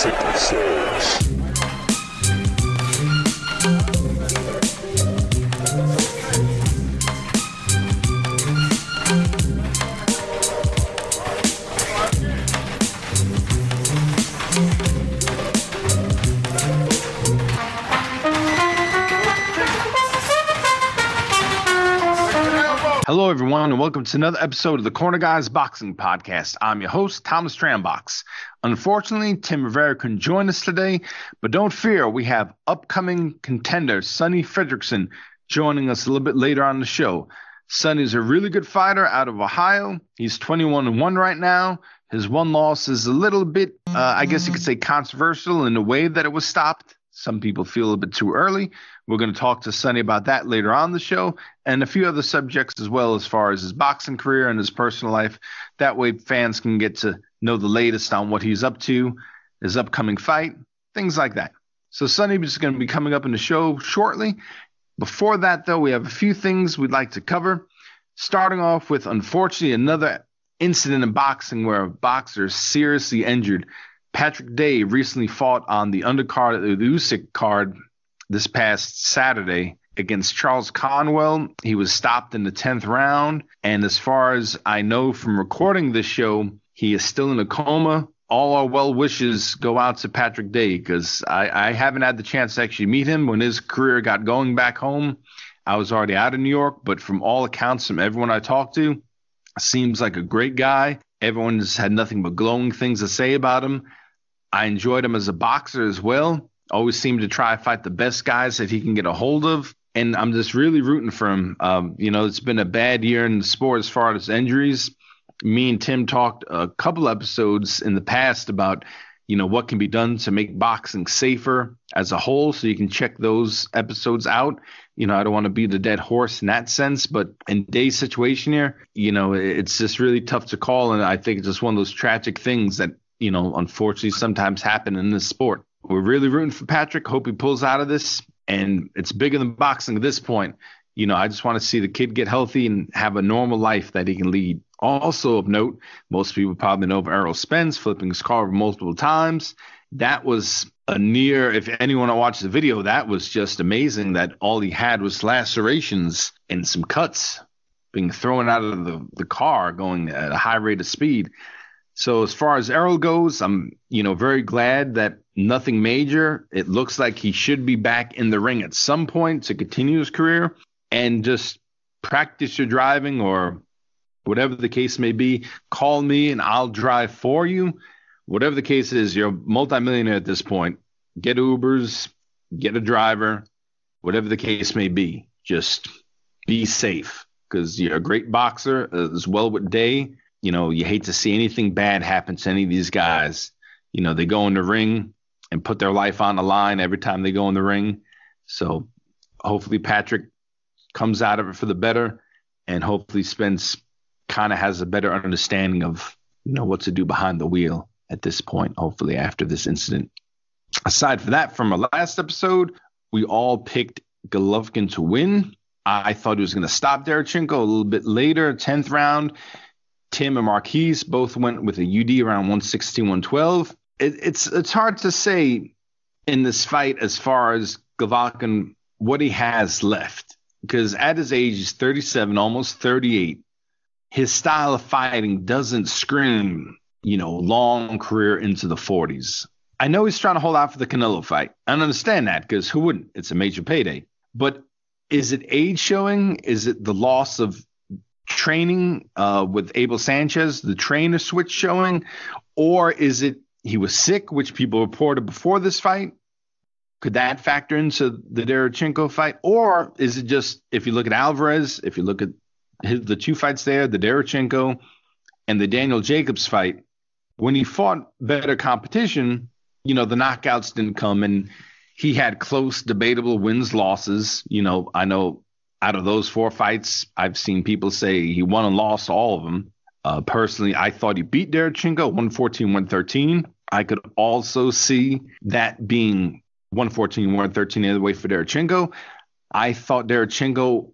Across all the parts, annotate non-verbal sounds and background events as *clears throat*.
Sickle. Hello, everyone, and welcome to another episode of the Corner Guys Boxing Podcast. I'm your host, Thomas Trambox. Unfortunately, Tim Rivera couldn't join us today, but don't fear, we have upcoming contender Sonny Fredrickson joining us a little bit later on the show. Sonny's a really good fighter out of Ohio. He's 21 and 1 right now. His one loss is a little bit, uh, I guess you could say, controversial in the way that it was stopped. Some people feel a bit too early. We're going to talk to Sonny about that later on the show and a few other subjects as well, as far as his boxing career and his personal life. That way, fans can get to know the latest on what he's up to, his upcoming fight, things like that. So, Sonny is going to be coming up in the show shortly. Before that, though, we have a few things we'd like to cover. Starting off with, unfortunately, another incident in boxing where a boxer is seriously injured. Patrick Day recently fought on the undercard of the Usyk card this past Saturday against Charles Conwell. He was stopped in the 10th round. And as far as I know from recording this show, he is still in a coma. All our well wishes go out to Patrick Day because I, I haven't had the chance to actually meet him when his career got going back home. I was already out of New York, but from all accounts, from everyone I talked to, seems like a great guy. Everyone's had nothing but glowing things to say about him. I enjoyed him as a boxer as well. Always seemed to try to fight the best guys that he can get a hold of. And I'm just really rooting for him. Um, you know, it's been a bad year in the sport as far as injuries. Me and Tim talked a couple episodes in the past about, you know, what can be done to make boxing safer as a whole. So you can check those episodes out. You know, I don't want to be the dead horse in that sense, but in Day's situation here, you know, it's just really tough to call. And I think it's just one of those tragic things that you know, unfortunately sometimes happen in this sport. We're really rooting for Patrick. Hope he pulls out of this. And it's bigger than boxing at this point. You know, I just want to see the kid get healthy and have a normal life that he can lead. Also of note, most people probably know of Errol Spence flipping his car multiple times. That was a near, if anyone watched the video, that was just amazing that all he had was lacerations and some cuts being thrown out of the, the car going at a high rate of speed. So as far as Errol goes, I'm you know very glad that nothing major. It looks like he should be back in the ring at some point to continue his career and just practice your driving or whatever the case may be. Call me and I'll drive for you. Whatever the case is, you're a multimillionaire at this point. Get Ubers, get a driver, whatever the case may be. Just be safe because you're a great boxer as well with Day you know, you hate to see anything bad happen to any of these guys. You know, they go in the ring and put their life on the line every time they go in the ring. So hopefully Patrick comes out of it for the better, and hopefully Spence kind of has a better understanding of you know what to do behind the wheel at this point. Hopefully after this incident. Aside from that, from our last episode, we all picked Golovkin to win. I thought he was going to stop Derevyanchenko a little bit later, 10th round. Tim and Marquise both went with a UD around 116, 112. It, it's it's hard to say in this fight as far as Golovkin what he has left because at his age, he's 37, almost 38. His style of fighting doesn't scream, you know, long career into the 40s. I know he's trying to hold out for the Canelo fight. I understand that because who wouldn't? It's a major payday. But is it age showing? Is it the loss of training uh, with Abel Sanchez, the trainer switch showing, or is it he was sick, which people reported before this fight? Could that factor into the Derevyanchenko fight, or is it just if you look at Alvarez, if you look at his, the two fights there, the Derevyanchenko and the Daniel Jacobs fight, when he fought better competition, you know the knockouts didn't come, and he had close, debatable wins losses. You know, I know out of those four fights, I've seen people say he won and lost all of them. Uh, personally, I thought he beat Derevyanchenko 114, 113. I could also see that being 114, 113 the other way for Derevyanchenko. I thought Derevyanchenko,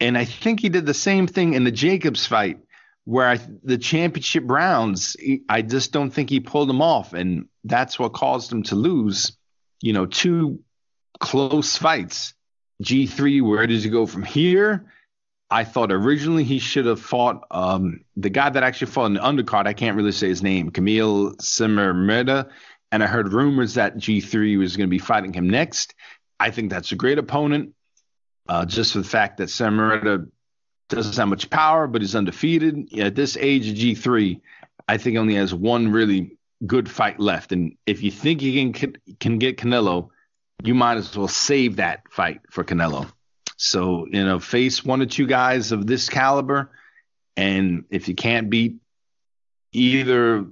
and I think he did the same thing in the Jacobs fight, Where I, the championship rounds, I just don't think he pulled them off, and that's what caused him to lose. You know, two close fights. G3, where does he go from here? I thought originally he should have fought um, the guy that actually fought in the undercard. I can't really say his name, Kamil Szeremeta. And I heard rumors that G3 was going to be fighting him next. I think that's a great opponent, uh, just for the fact that Szeremeta doesn't have much power, but he's undefeated. At this age of G3, I think only has one really good fight left. And if you think you can can get Canelo, you might as well save that fight for Canelo. So, you know, face one or two guys of this caliber. And if you can't beat either,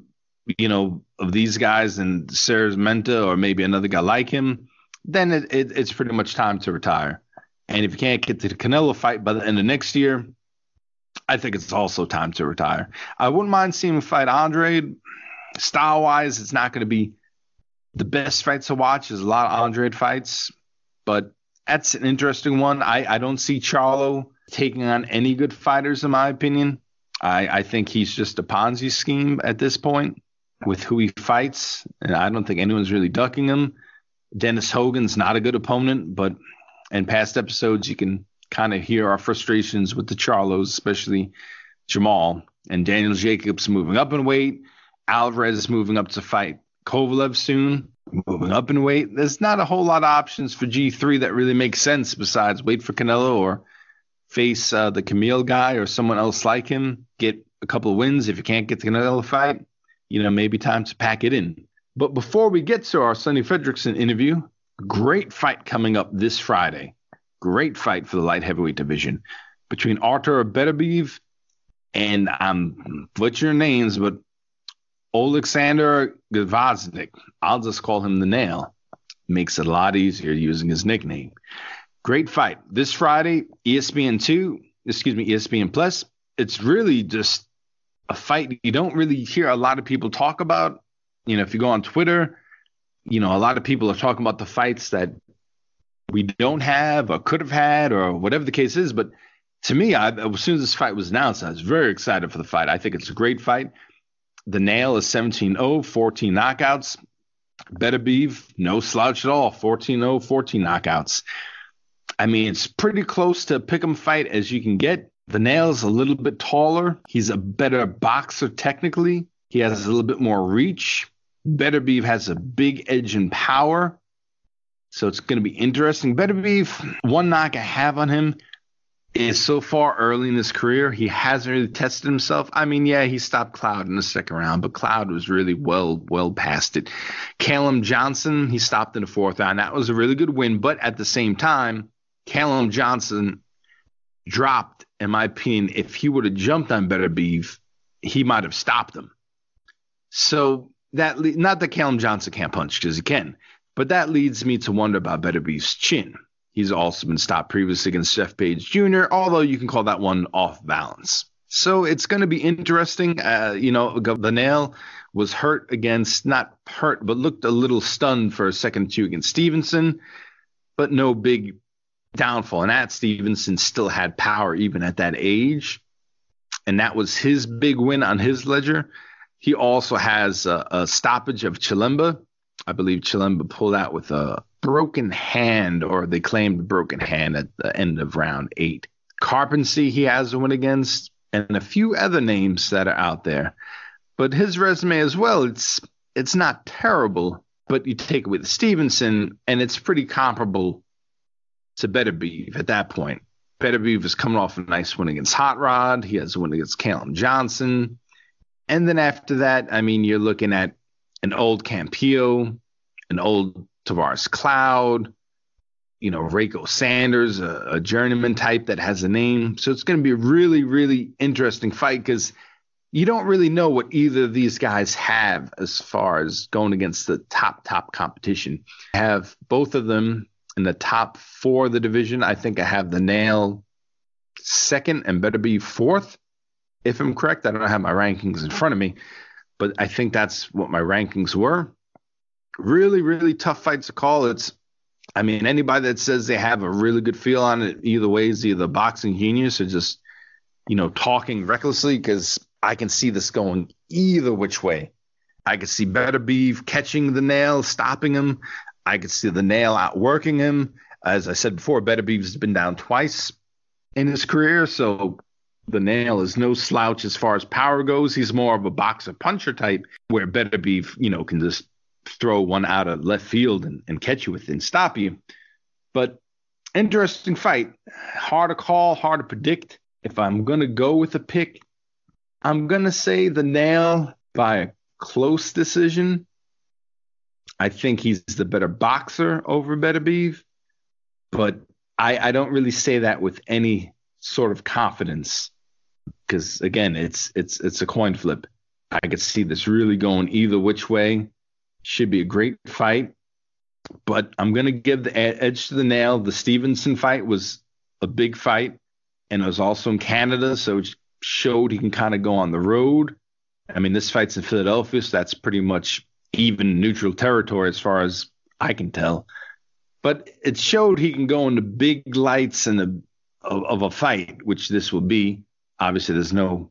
you know, of these guys and Menta or maybe another guy like him, then it, it, it's pretty much time to retire. And if you can't get to the Canelo fight by the end of next year, I think it's also time to retire. I wouldn't mind seeing him fight Andre. Style wise, it's not going to be the best fights to watch. There's a lot of Andre fights, but that's an interesting one. I, I don't see Charlo taking on any good fighters, in my opinion. I, I think he's just a Ponzi scheme at this point with who he fights. And I don't think anyone's really ducking him. Dennis Hogan's not a good opponent, but in past episodes, you can kind of hear our frustrations with the Charlos, especially Jermall and Daniel Jacobs moving up in weight. Alvarez is moving up to fight Kovalev soon moving up in weight. There's not a whole lot of options for G3 that really make sense besides wait for Canelo or face uh, the Kamil guy or someone else like him, get a couple wins. If you can't get the Canelo fight, you know, maybe time to pack it in. But before we get to our Sonny Fredrickson interview, great fight coming up this Friday. Great fight for the light heavyweight division between Artur Beterbiev and I'm butchering names, but Alexander Gvozdyk, I'll just call him the nail, makes it a lot easier using his nickname. Great fight. This Friday, ESPN2, excuse me, ESPN Plus. It's really just a fight you don't really hear a lot of people talk about. You know, if you go on Twitter, you know, a lot of people are talking about the fights that we don't have or could have had or whatever the case is. But to me, I, as soon as this fight was announced, I was very excited for the fight. I think it's a great fight. The nail is 17 0, 14 knockouts. Beterbiev, no slouch at all, 14 0, 14 knockouts. I mean, it's pretty close to a pick 'em fight as you can get. The nail is a little bit taller. He's a better boxer technically. He has a little bit more reach. Beterbiev has a big edge in power. So it's going to be interesting. Beterbiev, one knock I have on him is so far early in his career, he hasn't really tested himself. I mean, yeah, he stopped Cloud in the second round, but Cloud was really well, well past it. Callum Johnson, he stopped in the fourth round. That was a really good win, but at the same time, Callum Johnson dropped, in my opinion. If he would have jumped on Beterbiev, he might have stopped him. So that not that Callum Johnson can't punch because he can, but that leads me to wonder about Beterbiev's chin. He's also been stopped previously against Jeff Page Jr., although you can call that one off balance. So it's going to be interesting. Uh, you know, the nail was hurt against, not hurt, but looked a little stunned for a second two against Stevenson, but no big downfall. And at Stevenson still had power even at that age. And that was his big win on his ledger. He also has a, a stoppage of Chilemba. I believe Chilemba pulled out with a broken hand, or they claimed broken hand at the end of round eight. Karpency, he has a win against, and a few other names that are out there. But his resume as well, it's it's not terrible, but you take it with Stevenson, and it's pretty comparable to Beterbiev at that point. Beterbiev is coming off a nice win against Hot Rod. He has a win against Callum Johnson. And then after that, I mean, you're looking at an old Campillo, an old Tavoris Cloud, you know, Rako Sanders, a, a, journeyman type that has a name. So it's going to be a really, really interesting fight because you don't really know what either of these guys have as far as going against the top, top competition. I have both of them in the top four of the division. I think I have the nail second and Beterbiev fourth. If I'm correct, I don't have my rankings in front of me, but I think that's what my rankings were really, really tough fights to call. It's, I mean, anybody that says they have a really good feel on it either way is either boxing genius or just, you know, talking recklessly because I can see this going either which way. I could see Beterbiev catching the nail, stopping him. I could see the nail outworking him. As I said before, Beterbiev's been down twice in his career, so the nail is no slouch as far as power goes. He's more of a boxer puncher type, where Beterbiev, you know, can just throw one out of left field and, and catch you with and stop you. But interesting fight. Hard to call, hard to predict. If I'm gonna go with a pick, I'm gonna say the nail by a close decision. I think he's the better boxer over Beterbiev, but I, I don't really say that with any sort of confidence because again, it's it's it's a coin flip. I could see this really going either which way. Should be a great fight, but I'm gonna give the edge to the nail. The Stevenson fight was a big fight, and it was also in Canada, so it showed he can kind of go on the road. I mean, this fight's in Philadelphia, so that's pretty much even neutral territory as far as I can tell. But it showed he can go into big lights and of, of a fight, which this will be. Obviously, there's no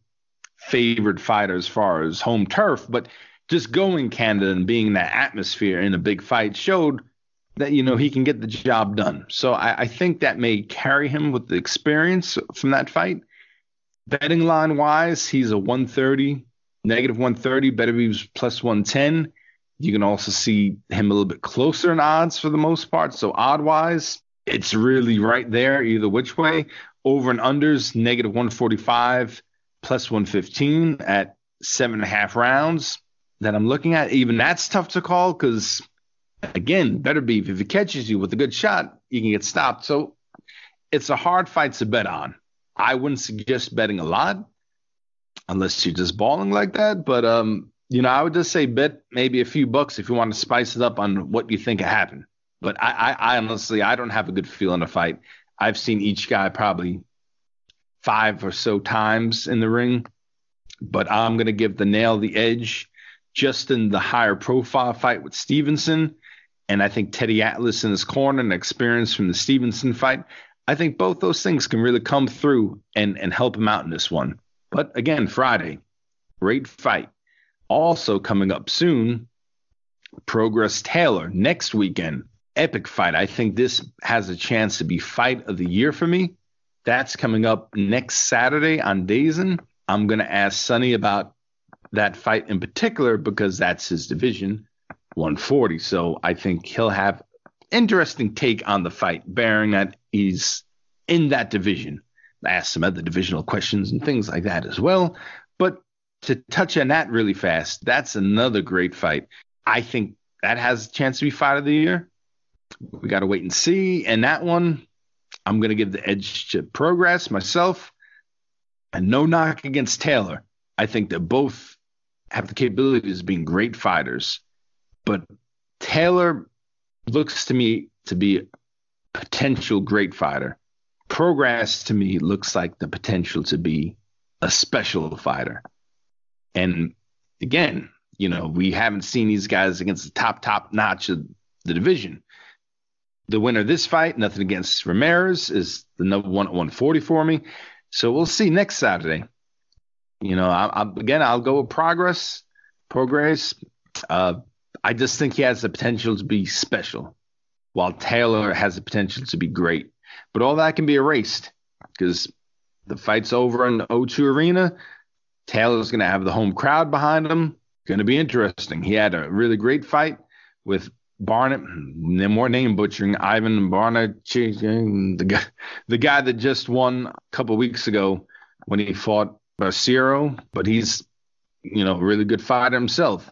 favored fighter as far as home turf, but just going Canada and being in that atmosphere in a big fight showed that you know he can get the job done. So I, I think that may carry him with the experience from that fight. Betting line wise, he's a 130, negative 130. Beterbiev plus 110. You can also see him a little bit closer in odds for the most part. So odd wise, it's really right there either which way. Over and unders, negative 145 plus 115 at seven and a half rounds that I'm looking at. Even that's tough to call because, again, Beterbiev if it catches you with a good shot, you can get stopped. So it's a hard fight to bet on. I wouldn't suggest betting a lot unless you're just balling like that. But um, you know, I would just say bet maybe a few bucks if you want to spice it up on what you think happened. But I, I, I honestly, I don't have a good feel in a fight. I've seen each guy probably five or so times in the ring, but I'm going to give the nail the edge just in the higher profile fight with Stevenson. And I think Teddy Atlas in his corner and experience from the Stevenson fight, I think both those things can really come through and, and help him out in this one. But again, Friday, great fight. Also coming up soon, Prograis Taylor next weekend epic fight. I think this has a chance to be fight of the year for me. That's coming up next Saturday on DAZN. I'm going to ask Sonny about that fight in particular because that's his division, 140. So I think he'll have interesting take on the fight, bearing that he's in that division. I some other divisional questions and things like that as well. But to touch on that really fast, that's another great fight. I think that has a chance to be fight of the year we got to wait and see. And that one, I'm going to give the edge to Prograis myself. And no knock against Taylor. I think that both have the capabilities of being great fighters. But Taylor looks to me to be a potential great fighter. Prograis to me looks like the potential to be a special fighter. And again, you know, we haven't seen these guys against the top, top notch of the division the winner of this fight, nothing against Ramirez, is the number one at 140 for me. So we'll see next Saturday. You know, I, I, again, I'll go with Prograis. Prograis. Uh, I just think he has the potential to be special, while Taylor has the potential to be great. But all that can be erased because the fight's over in the O2 Arena. Taylor's going to have the home crowd behind him. Going to be interesting. He had a really great fight with Barnett, no more name butchering, Ivan Barnett, the guy, the guy that just won a couple weeks ago when he fought Bracero, but he's, you know, a really good fighter himself.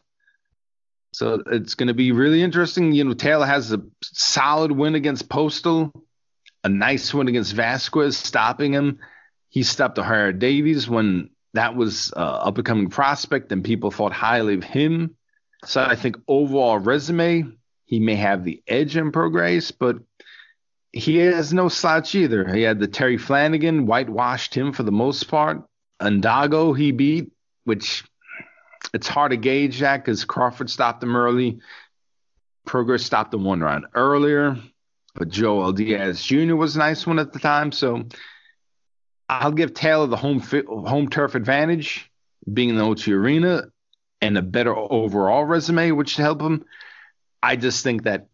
So it's going to be really interesting. You know, Taylor has a solid win against Postol, a nice win against Vasquez, stopping him. He stopped Ohara Davies when that was uh, up and coming prospect and people thought highly of him. So I think overall resume, he may have the edge in Prograis, but he has no slouch either. He had the Terry Flanagan, whitewashed him for the most part. Indongo he beat, which it's hard to gauge that because Crawford stopped him early. Prograis stopped him one round earlier, but Joel Diaz Jr. was a nice one at the time. So I'll give Taylor the home home turf advantage being in the O2 Arena and a better overall resume, which should help him. I just think that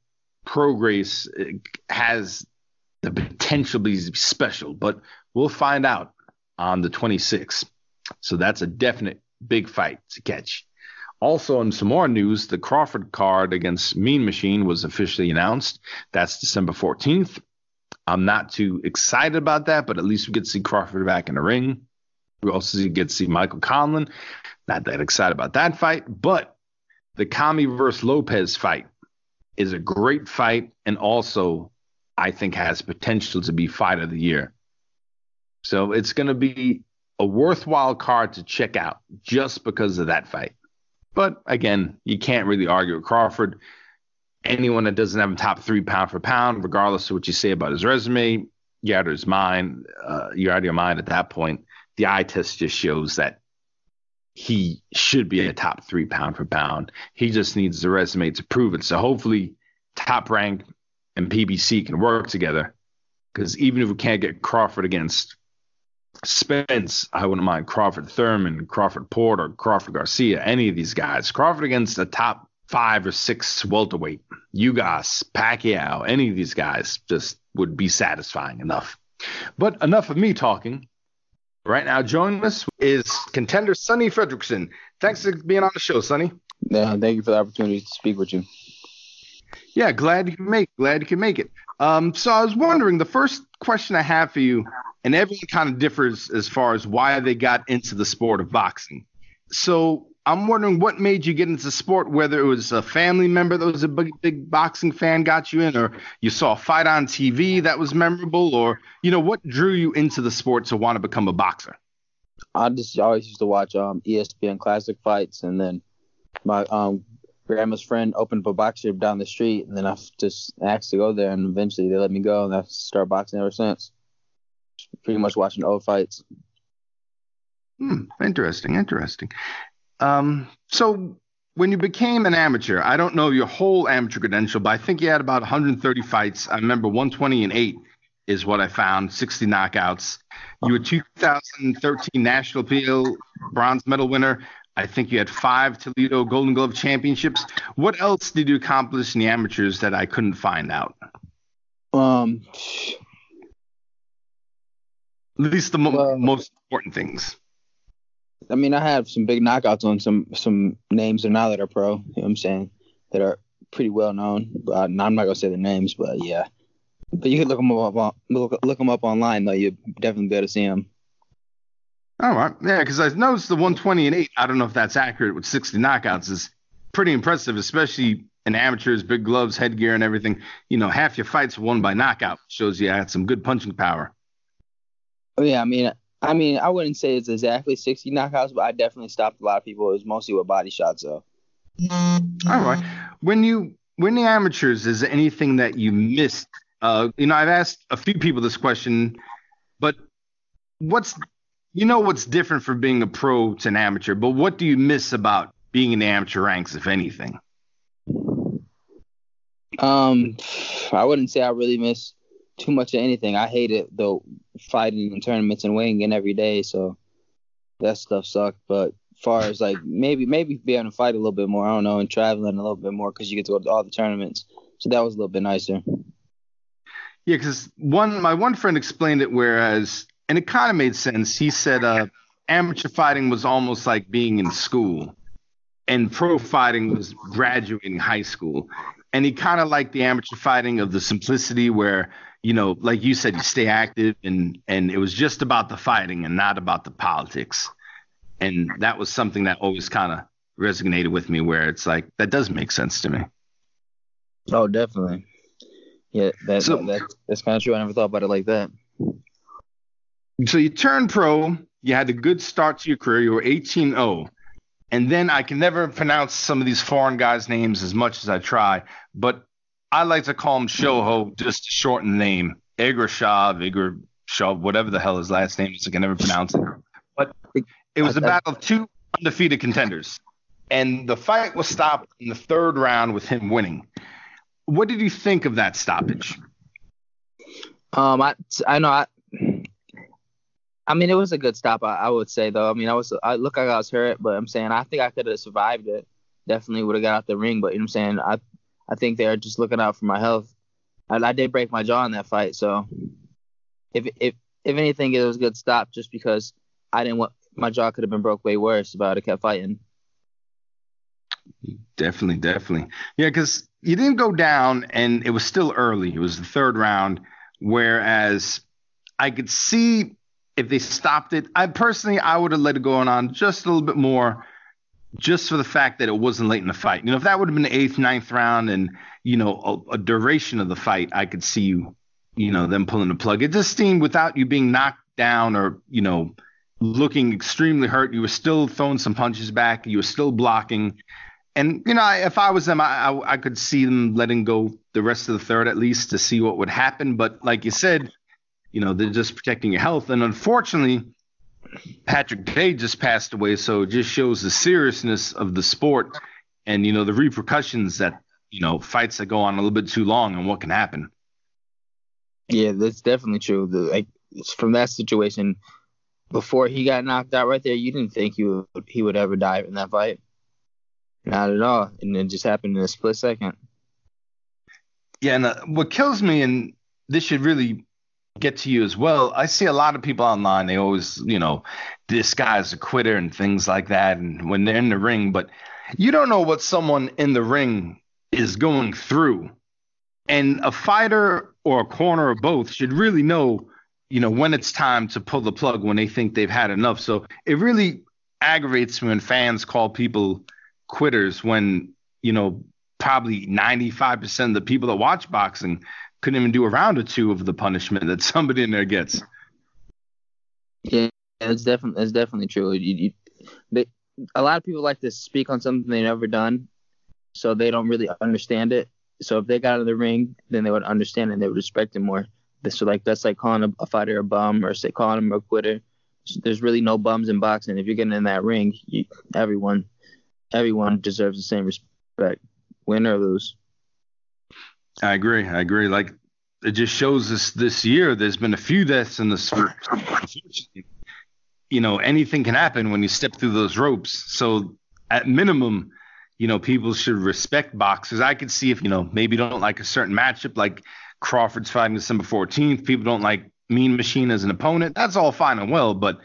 Prograis uh, has the potential to be special, but we'll find out on the 26th. So that's a definite big fight to catch. Also, in some more news, the Crawford card against Mean Machine was officially announced. That's December 14th. I'm not too excited about that, but at least we get to see Crawford back in the ring. We also get to see Michael Conlan. Not that excited about that fight, but the Commey versus Lopez fight is a great fight and also I think has potential to be fight of the year. So it's going to be a worthwhile card to check out just because of that fight. But again, you can't really argue with Crawford. Anyone that doesn't have a top three pound for pound, regardless of what you say about his resume, you're out of his mind. Uh, you're out of your mind at that point. The eye test just shows that he should be a top three pound for pound. He just needs the resume to prove it. So hopefully, Top Rank and PBC can work together. Because even if we can't get Crawford against Spence, I wouldn't mind Crawford Thurman, Crawford Porter, Crawford Garcia, any of these guys. Crawford against a top five or six welterweight, Ugas, Pacquiao, any of these guys just would be satisfying enough. But enough of me talking. Right now, joining us is contender Sonny Fredrickson. Thanks for being on the show, Sonny. Yeah, thank you for the opportunity to speak with you. Yeah, glad you can make glad you can make it. Um, so I was wondering, the first question I have for you and everyone kind of differs as far as why they got into the sport of boxing. So I'm wondering what made you get into sport, whether it was a family member that was a big, big boxing fan got you in, or you saw a fight on TV that was memorable, or, you know, what drew you into the sport to want to become a boxer? I just always used to watch um, ESPN classic fights, and then my um, grandma's friend opened up a boxing down the street, and then I just asked to go there, and eventually they let me go, and I've started boxing ever since pretty much watching old fights. Hmm, interesting, interesting. Um, so when you became an amateur, I don't know your whole amateur credential, but I think you had about 130 fights. I remember 120 and eight is what I found, 60 knockouts. You were 2013 National Appeal bronze medal winner. I think you had five Toledo Golden Glove championships. What else did you accomplish in the amateurs that I couldn't find out? Um, at least the mo- well, most important things. I mean, I have some big knockouts on some some names that are now that are pro. You know what I'm saying? That are pretty well known. Uh, but I'm not gonna say their names, but yeah. But you can look them up look, look them up online though. You definitely be able to see them. All oh, right, yeah, because I noticed the 120 and eight. I don't know if that's accurate with 60 knockouts is pretty impressive, especially in amateurs, big gloves, headgear, and everything. You know, half your fights won by knockout shows you had some good punching power. Oh, yeah, I mean, I mean, I wouldn't say it's exactly 60 knockouts, but I definitely stopped a lot of people. It was mostly with body shots, though. All right. When you when the amateurs, is there anything that you missed? Uh, you know, I've asked a few people this question, but what's you know what's different from being a pro to an amateur, but what do you miss about being in the amateur ranks, if anything? Um, I wouldn't say I really miss too much of anything. I hate it though, fighting in tournaments and weighing in every day. So that stuff sucked. But far as like maybe maybe being able to fight a little bit more, I don't know, and traveling a little bit more because you get to go to all the tournaments. So that was a little bit nicer. Yeah, because one my one friend explained it whereas and it kind of made sense. He said uh, amateur fighting was almost like being in school, and pro fighting was graduating high school. And he kind of liked the amateur fighting of the simplicity where you know, like you said, you stay active, and and it was just about the fighting and not about the politics, and that was something that always kind of resonated with me, where it's like that does make sense to me. Oh, definitely. Yeah, that, so, that, that's kind of true. I never thought about it like that. So you turned pro. You had a good start to your career. You were 18-0. And then I can never pronounce some of these foreign guys' names as much as I try, but I like to call him Shoho just to shorten the name. Igrashov, Igrashov, whatever the hell his last name is, I can never pronounce it. But it was a battle of two undefeated contenders. And the fight was stopped in the third round with him winning. What did you think of that stoppage? Um, I I know I I mean, it was a good stop. I, I would say though. I mean, I was I look like I was hurt, but I'm saying I think I could have survived it. Definitely would have got out the ring, but you know what I'm saying. I I think they're just looking out for my health. I, I did break my jaw in that fight, so if if if anything, it was a good stop just because I didn't want my jaw could have been broke way worse if I would have kept fighting. Definitely, definitely. Yeah, because you didn't go down and it was still early. It was the third round. Whereas I could see if they stopped it, I personally I would have let it go on just a little bit more, just for the fact that it wasn't late in the fight. You know, if that would have been the eighth, ninth round and, you know, a, a duration of the fight, I could see you, you know, them pulling the plug. It just seemed without you being knocked down or, you know, looking extremely hurt, you were still throwing some punches back, you were still blocking and you know, if I was them, I, I, I could see them letting go the rest of the third at least to see what would happen. But like you said, you know, they're just protecting your health. And unfortunately, Patrick Day just passed away, so it just shows the seriousness of the sport and you know the repercussions that you know fights that go on a little bit too long and what can happen. Yeah, that's definitely true. The, like from that situation, before he got knocked out right there, you didn't think he would he would ever die in that fight. Not at all. And it just happened in a split second. Yeah, and uh, what kills me, and this should really get to you as well. I see a lot of people online. They always, you know, this guy's a quitter and things like that. And when they're in the ring, but you don't know what someone in the ring is going through. And a fighter or a corner or both should really know, you know, when it's time to pull the plug when they think they've had enough. So it really aggravates me when fans call people quitters when you know probably 95% of the people that watch boxing couldn't even do a round or two of the punishment that somebody in there gets. Yeah, it's definitely it's definitely true. You, you, they, a lot of people like to speak on something they've never done, so they don't really understand it. So if they got of the ring, then they would understand and they would respect it more. So like that's like calling a, a fighter a bum or say calling him a quitter. So there's really no bums in boxing. If you're getting in that ring, you, everyone everyone deserves the same respect, win or lose. I agree. I agree. Like it just shows us this year. There's been a few deaths in the sport. you know, anything can happen when you step through those ropes. So at minimum, you know, people should respect boxers. I could see if you know maybe don't like a certain matchup, like Crawford's fighting December 14th. People don't like Mean Machine as an opponent. That's all fine and well, but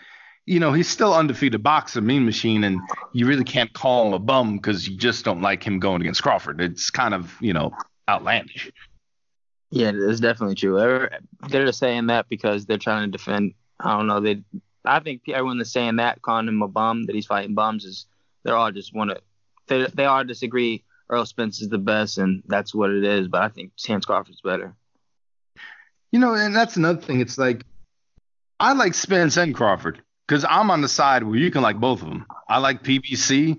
you know, he's still undefeated boxer, mean machine, and you really can't call him a bum because you just don't like him going against Crawford. It's kind of, you know, outlandish. Yeah, it's definitely true. They're, they're just saying that because they're trying to defend. I don't know. They, I think everyone that's saying that, calling him a bum, that he's fighting bums, is they're all just want to. They, they all disagree. Errol Spence is the best, and that's what it is. But I think Terence Crawford's better. You know, and that's another thing. It's like I like Spence and Crawford because I'm on the side where you can like both of them. I like PBC.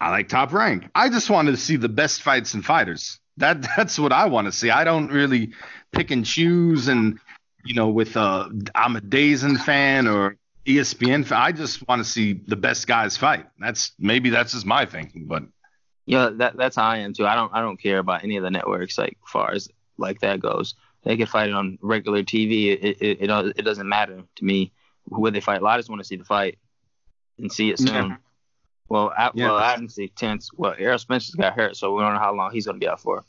I like Top Rank. I just wanted to see the best fights and fighters. That that's what I want to see. I don't really pick and choose and you know with uh I'm a DAZN fan or ESPN fan. I just want to see the best guys fight. That's maybe that's just my thinking, but yeah, that that's how I am too. I don't I don't care about any of the networks like far as like that goes. They can fight it on regular TV. It it, it, it doesn't matter to me where they fight. Lot of just want to see the fight and see it soon. Yeah. Well, I, yeah. well, I didn't see tense. Well, Errol Spencer's got hurt, so we don't know how long he's going to be out for.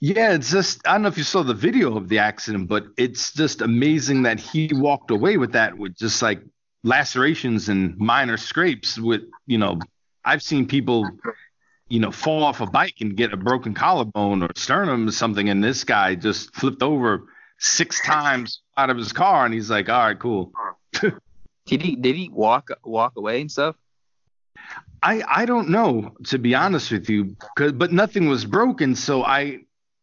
Yeah, it's just I don't know if you saw the video of the accident, but it's just amazing that he walked away with that with just like lacerations and minor scrapes. With you know, I've seen people, you know, fall off a bike and get a broken collarbone or sternum or something, and this guy just flipped over six times out of his car, and he's like, "All right, cool." *laughs* did he did he walk walk away and stuff? I I don't know to be honest with you, but nothing was broken, so I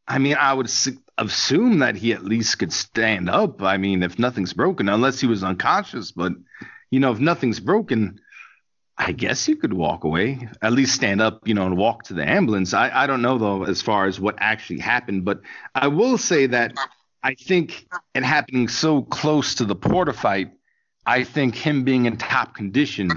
I mean I would assume that he at least could stand up. I mean, if nothing's broken, unless he was unconscious, but you know, if nothing's broken. I guess you could walk away, at least stand up, you know, and walk to the ambulance. I, I don't know though as far as what actually happened, but I will say that I think it happening so close to the Porter fight, I think him being in top condition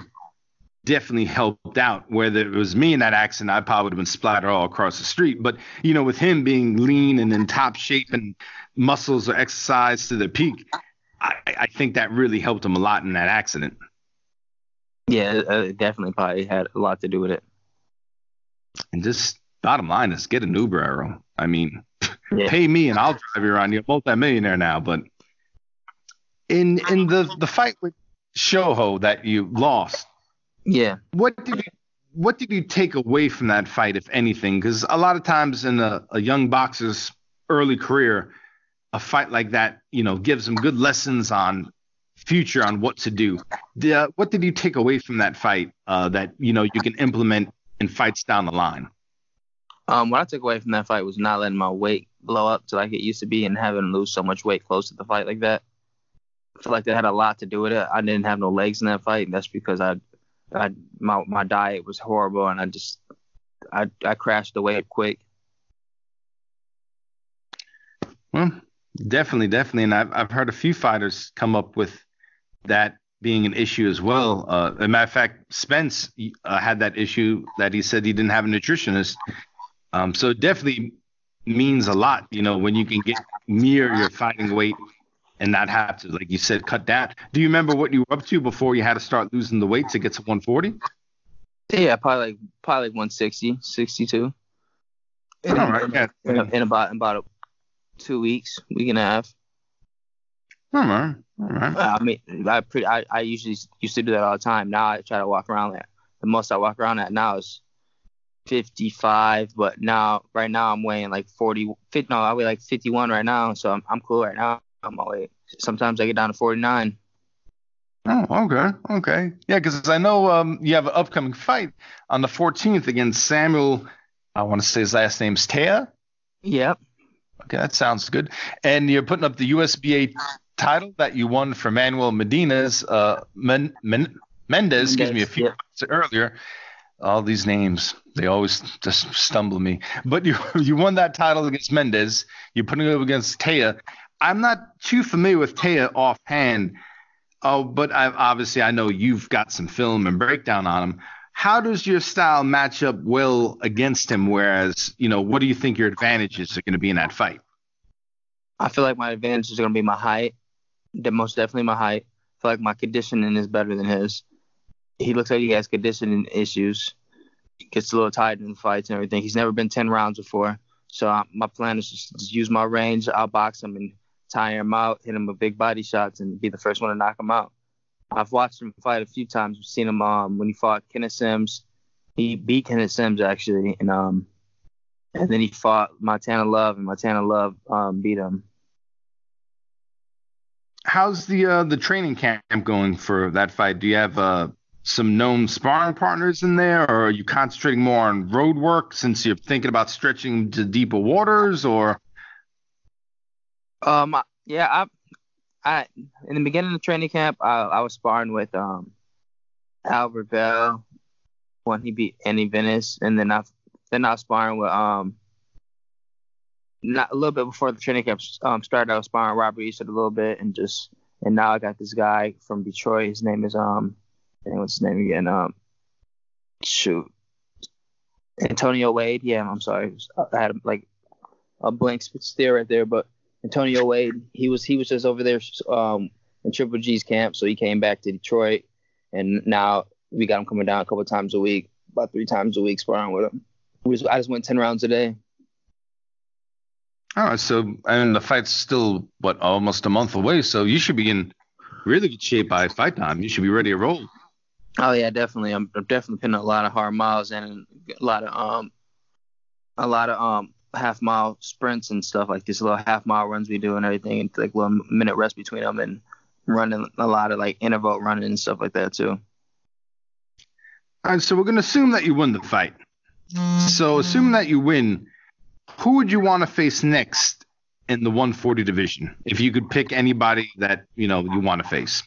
definitely helped out. Whether it was me in that accident, I probably would have been splattered all across the street. But you know, with him being lean and in top shape and muscles are exercised to the peak, I, I think that really helped him a lot in that accident. Yeah, uh, it definitely probably had a lot to do with it. And just bottom line is get an Uber, Errol. I mean, *laughs* Yeah. pay me and I'll drive you around. You're a multimillionaire now, but in in the the fight with Shoho that you lost, Yeah. what did you what did you take away from that fight, if anything? Because a lot of times in a, a young boxer's early career, a fight like that, you know, gives them good lessons on future on what to do. The, uh, what did you take away from that fight uh, that you know you can implement in fights down the line? Um, what I took away from that fight was not letting my weight blow up to like it used to be and having to lose so much weight close to the fight like that. I feel like that had a lot to do with it. I didn't have no legs in that fight, and that's because I, I my my diet was horrible, and I just I I crashed the weight quick. Well, definitely, definitely, and I've I've heard a few fighters come up with that being an issue as well. Uh, as a matter of fact, Spence uh, had that issue that he said he didn't have a nutritionist. Um, so it definitely means a lot, you know, when you can get near your fighting weight and not have to, like you said, cut that. Do you remember what you were up to before you had to start losing the weight to get to 140? Yeah, probably like probably like 160, 62. All right, yeah. In, in about in about two weeks, week and a half. All right, all right. I mean, I pretty I, I usually used to do that all the time. Now I try to walk around that. The most I walk around at now is 55, but now right now I'm weighing like 40. 50, no, I weigh like 51 right now, so I'm I'm cool right now. I'm all weight. Sometimes I get down to 49. Oh, okay, okay. Yeah, because I know um, you have an upcoming fight on the 14th against Samuel. I want to say his last name's Taya. Yep. Okay, that sounds good. And you're putting up the USBA title that you won for Manuel Medina's uh, Men, Men, Mendez, excuse me, a few Yep. months earlier. All these names, they always just stumble me. But you *laughs* you won that title against Mendez. You're putting it up against Taya. I'm not too familiar with Taya offhand. Oh, but I, obviously I know you've got some film and breakdown on him. How does your style match up well against him? Whereas, you know, what do you think your advantages are going to be in that fight? I feel like my advantage is going to be my height. Most definitely my height. I feel like my conditioning is better than his. He looks like he has conditioning issues. He gets a little tired in fights and everything. He's never been 10 rounds before. So my plan is just use my range, outbox him, and tire him out, hit him with big body shots, and be the first one to knock him out. I've watched him fight a few times. We've seen him um, when he fought Kenneth Sims. He beat Kenneth Sims actually, and um, and then he fought Montana Love, and Montana Love um, beat him. How's the uh, the training camp going for that fight? Do you have uh, some known sparring partners in there, or are you concentrating more on road work since you're thinking about stretching to deeper waters? Or Um, yeah, I, I in the beginning of training camp, I, I was sparring with um Albert Bell when he beat Andy Vences, and then I then I was sparring with um not a little bit before the training camp um started. I was sparring Robert East a little bit, and just and now I got this guy from Detroit. His name is um, what's his name again? Um, shoot, Antonio Wade. Yeah, I'm sorry, I had like a blank stare right there, but Antonio Wade, he was he was just over there um, in Triple G's camp, so he came back to Detroit, and now we got him coming down a couple times a week, about three times a week sparring with him. Was, I just went ten rounds a day. oh, so and the fight's still what almost a month away, so you should be in really good shape by fight time. You should be ready to roll. Oh yeah, definitely. I'm, I'm definitely putting a lot of hard miles in and a lot of um a lot of um half mile sprints and stuff like this little half mile runs we do and everything and like one minute rest between them and running a lot of like interval running and stuff like that too. All right, so we're going to assume that you win the fight. So, assume that you win, who would you want to face next in the 140 division? If you could pick anybody that you know you want to face.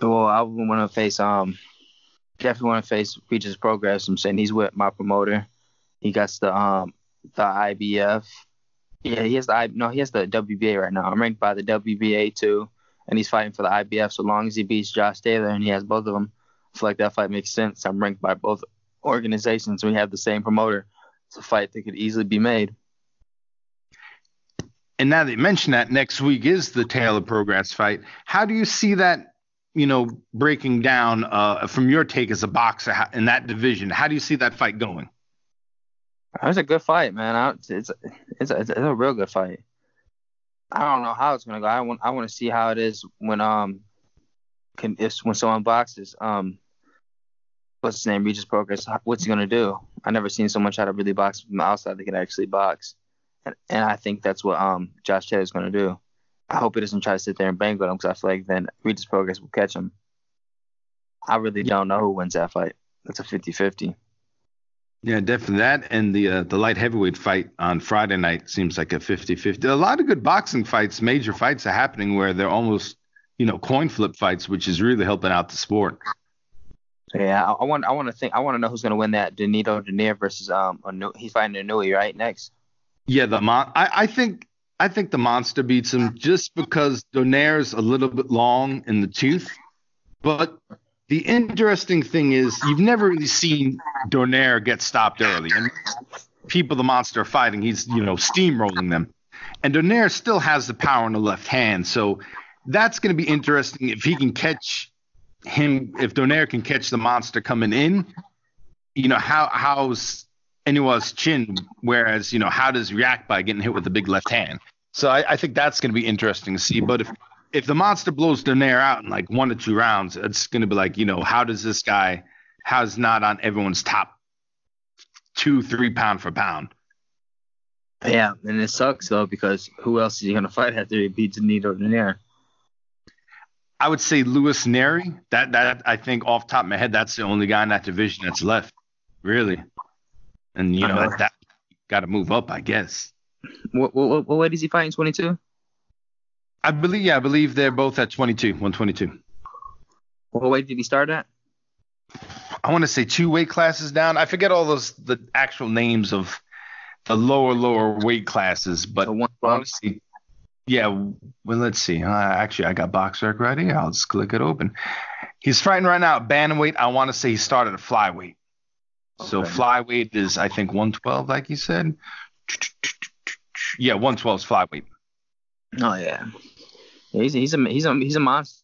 Well, I would want to face um definitely want to face Regis Prograis. I'm saying he's with my promoter. He got the um the IBF. Yeah, he has the I no, he has the WBA right now. I'm ranked by the WBA too, and he's fighting for the IBF. So long as he beats Josh Taylor and he has both of them, I feel like that fight makes sense. I'm ranked by both organizations. We have the same promoter. It's a fight that could easily be made. And now that you mention that, next week is the Taylor Prograis fight. How do you see that, you know, breaking down uh, from your take as a boxer in that division? How do you see that fight going? It was a good fight, man. It's it's it's a, it's a real good fight. I don't know how it's gonna go. I want I want to see how it is when um can if when someone boxes um what's his name Regis Prograis what's he gonna do? I never seen someone try to really box from the outside that can actually box, and, and I think that's what um Josh Taylor's gonna do. I hope he doesn't try to sit there and bang with him because I feel like then Regis Prograis will catch him. I really don't know who wins that fight. That's a 50-50. Yeah, definitely that and the uh, the light heavyweight fight on Friday night seems like a 50-50. A lot of good boxing fights, major fights are happening where they're almost, you know, coin flip fights, which is really helping out the sport. Yeah, I, I want I want to think I want to know who's going to win that Nonito Donaire versus um he's fighting Inoue right next. Yeah, the mon- I I think I think the monster beats him just because Donaire's a little bit long in the tooth, but the interesting thing is you've never really seen Donaire get stopped early. And people the monster are fighting, he's, you know, steamrolling them. And Donaire still has the power in the left hand. So that's going to be interesting if he can catch him, if Donaire can catch the monster coming in. You know, how how's Inoue's chin, whereas, you know, how does react by getting hit with the big left hand? So I, I think that's going to be interesting to see. But if if the monster blows Donaire out in like one or two rounds, it's going to be like, you know, how does this guy, how's not on everyone's top two, three pound for pound? Yeah, and it sucks though because who else is he going to fight after he beats Nito Donaire? I would say Luis Nery. That that I think off top of my head, that's the only guy in that division that's left, really. And you know uh-huh. that, that got to move up, I guess. What what what weight is he fighting? Twenty two. I believe, yeah, I believe they're both at 22, 122. What weight did he start at? I want to say two weight classes down. I forget all those the actual names of the lower lower weight classes, but honestly, yeah. Well, let's see. Uh, actually, I got BoxRec right here. I'll just click it open. He's fighting right now at bantamweight. I want to say he started at flyweight. Okay. So flyweight is I think 112, like you said. *tsk* Yeah, 112 is flyweight. Oh yeah. He's he's a he's a he's a monster.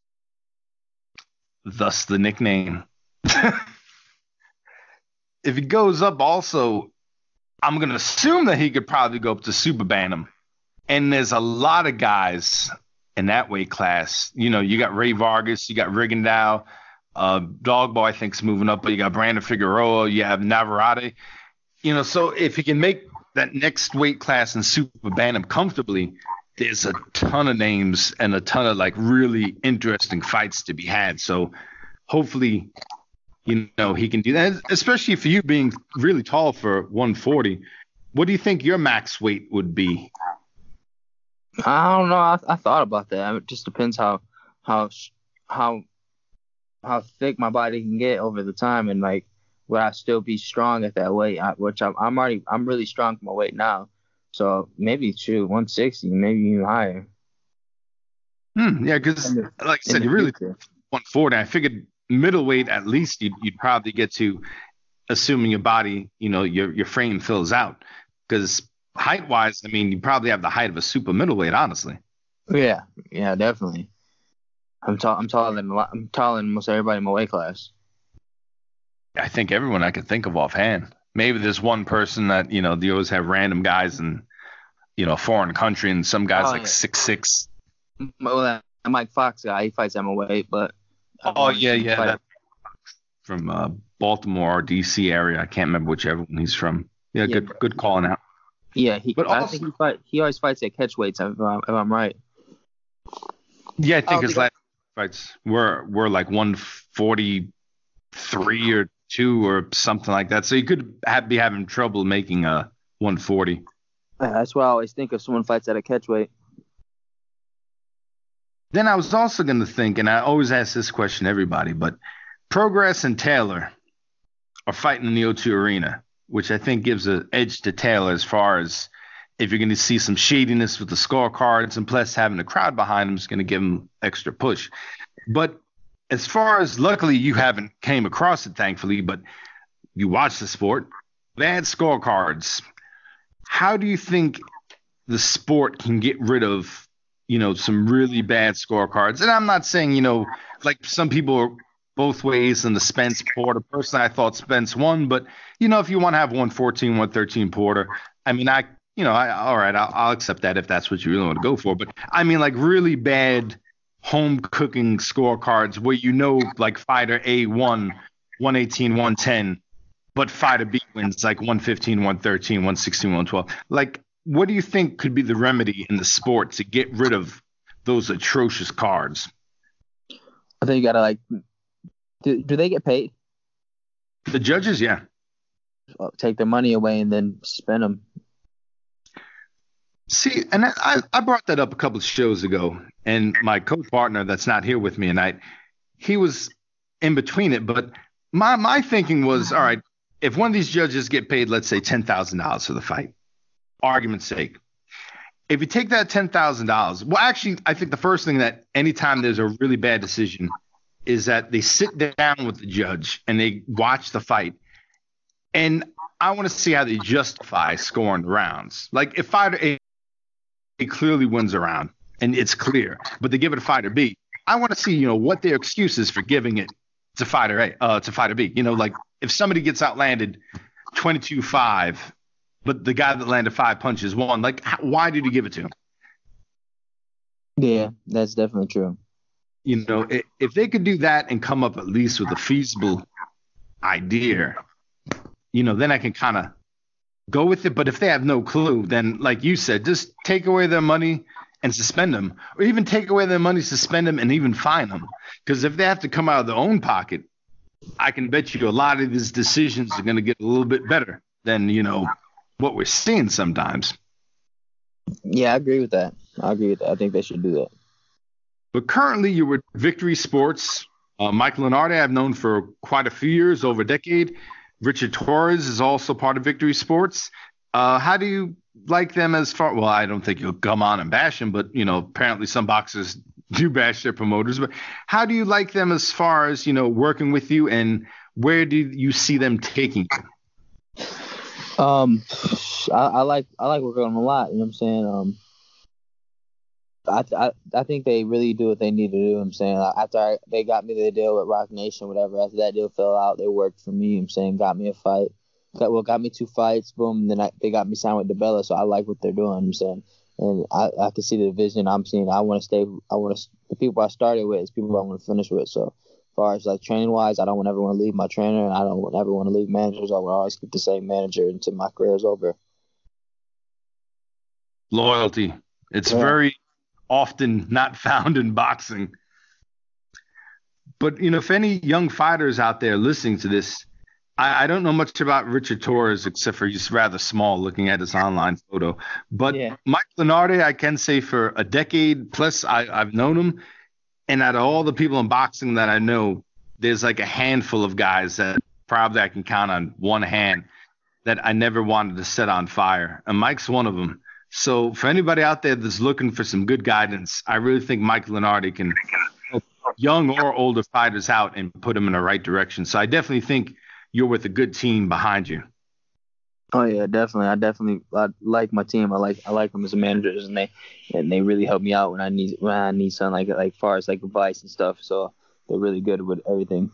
Thus the nickname. if he goes up, also, I'm gonna assume that he could probably go up to super bantam. And there's a lot of guys in that weight class. You know, you got Rey Vargas, you got Rigondeaux, uh, Dogboe I think's moving up, but you got Brandon Figueroa, you have Navarrete. You know, so if he can make that next weight class in super bantam comfortably, there's a ton of names and a ton of like really interesting fights to be had. So hopefully, you know, he can do that, especially for you being really tall for 140. What do you think your max weight would be? I don't know. I, I thought about that. It just depends how how how how thick my body can get over the time, and like would I still be strong at that weight? I, which I'm, I'm already I'm really strong for my weight now. So maybe shoot 160, maybe even higher. Hmm, yeah, because like I said, you really 140. I figured middleweight at least you'd, you'd probably get to, assuming your body, you know, your your frame fills out. Because height wise, I mean, you probably have the height of a super middleweight, honestly. Yeah, yeah, definitely. I'm tall. I'm taller than I'm taller than most everybody in my weight class. I think everyone I could think of offhand maybe there's one person that you know they always have random guys in you know a foreign country and some guys oh, like yeah. six six. Well, that Mike Fox guy, he fights weight, but oh yeah, yeah, that, from uh, Baltimore or DC area. I can't remember whichever one he's from. Yeah, yeah good good calling out. Yeah, he, but I also, think he fight. He always fights at catch weights. If I'm, if I'm right. Yeah, I think his last fights were were like 143 or two or something like that. So you could have, be having trouble making a 140. Yeah, that's why I always think if someone fights at a catch weight. Then I was also going to think, and I always ask this question to everybody, but Prograis and Taylor are fighting in the O2 Arena, which I think gives an edge to Taylor as far as if you're going to see some shadiness with the scorecards, and plus having the crowd behind him is going to give him extra push. But as far as luckily you haven't came across it, thankfully, but you watch the sport. Had scorecards. How do you think the sport can get rid of, you know, some really bad scorecards. And I'm not saying, you know, like some people are both ways in the Spence Porter. Personally, I thought Spence won, but you know, if you want to have 114, 113 Porter, I mean, I, you know, I all right, I'll, I'll accept that if that's what you really want to go for. But I mean, like really bad home cooking scorecards where you know, like fighter A won 118, 110, but fighter B wins like 115, 113, 116, 112. Like what do you think could be the remedy in the sport to get rid of those atrocious cards? I think you gotta like, do, do they get paid? The judges, yeah. Take their money away and then spend them. See, and I, I brought that up a couple of shows ago, and my co-partner that's not here with me tonight, he was in between it. But my my thinking was, all right, if one of these judges get paid, let's say ten thousand dollars for the fight, argument's sake, if you take that ten thousand dollars, well, actually, I think the first thing that anytime there's a really bad decision is that they sit down with the judge and they watch the fight, and I want to see how they justify scoring the rounds. Like if fighter A, A clearly wins around, and it's clear, but they give it a fighter B, I want to see you know what their excuse is for giving it to fighter A, uh, to fighter B. You know, like if somebody gets outlanded 22-5 but the guy that landed five punches won. Like, how, why did he give it to him? Yeah, that's definitely true. You know, if they could do that and come up at least with a feasible idea, you know, then I can kind of go with it. But if they have no clue, then, like you said, just take away their money and suspend them, or even take away their money, suspend them, and even fine them. Because if they have to come out of their own pocket, I can bet you a lot of these decisions are going to get a little bit better than you know what we're seeing sometimes. Yeah, I agree with that. I agree with that. I think they should do that. But currently, you're with Victory Sports. Uh, Mike Lunardi, I've known for quite a few years, over a decade. Richard Torres is also part of Victory Sports. Uh, how do you like them as far? Well, I don't think you'll come on and bash them, but you know, apparently some boxers *laughs* do bash their promoters. But how do you like them as far as you know working with you, and where do you see them taking you? Um, I, I, like I like working on them a lot. You know what I'm saying? Um, I, I I think they really do what they need to do. You know I'm saying after I, they got me the deal with Roc Nation, whatever. After that deal fell out, they worked for me. You know I'm saying got me a fight. Got, well, got me two fights. Boom. Then I, they got me signed with DiBella. So I like what they're doing. You know I'm saying, and I, I can see the vision I'm seeing. I want to stay. I want to the people I started with is people I want to finish with. So far as like training wise, I don't want everyone to leave my trainer, and I don't ever want to leave managers. I will always keep the same manager until my career is over. Loyalty. It's yeah. very often not *laughs* found in boxing. But you know, if any young fighters out there listening to this, I, I don't know much about Richard Torres except for he's rather small looking at his online photo. But yeah. Mike Lunardi, I can say for a decade plus, I, I've known him and out of all the people in boxing that I know, there's like a handful of guys that probably I can count on one hand that I never wanted to set on fire. And Mike's one of them. So for anybody out there that's looking for some good guidance, I really think Mike Lunardi can help young or older fighters out and put them in the right direction. So I definitely think you're with a good team behind you. Oh yeah, definitely. I definitely I like my team. I like I like them as managers, and they and they really help me out when I need when I need something like like far as like advice and stuff. So they're really good with everything.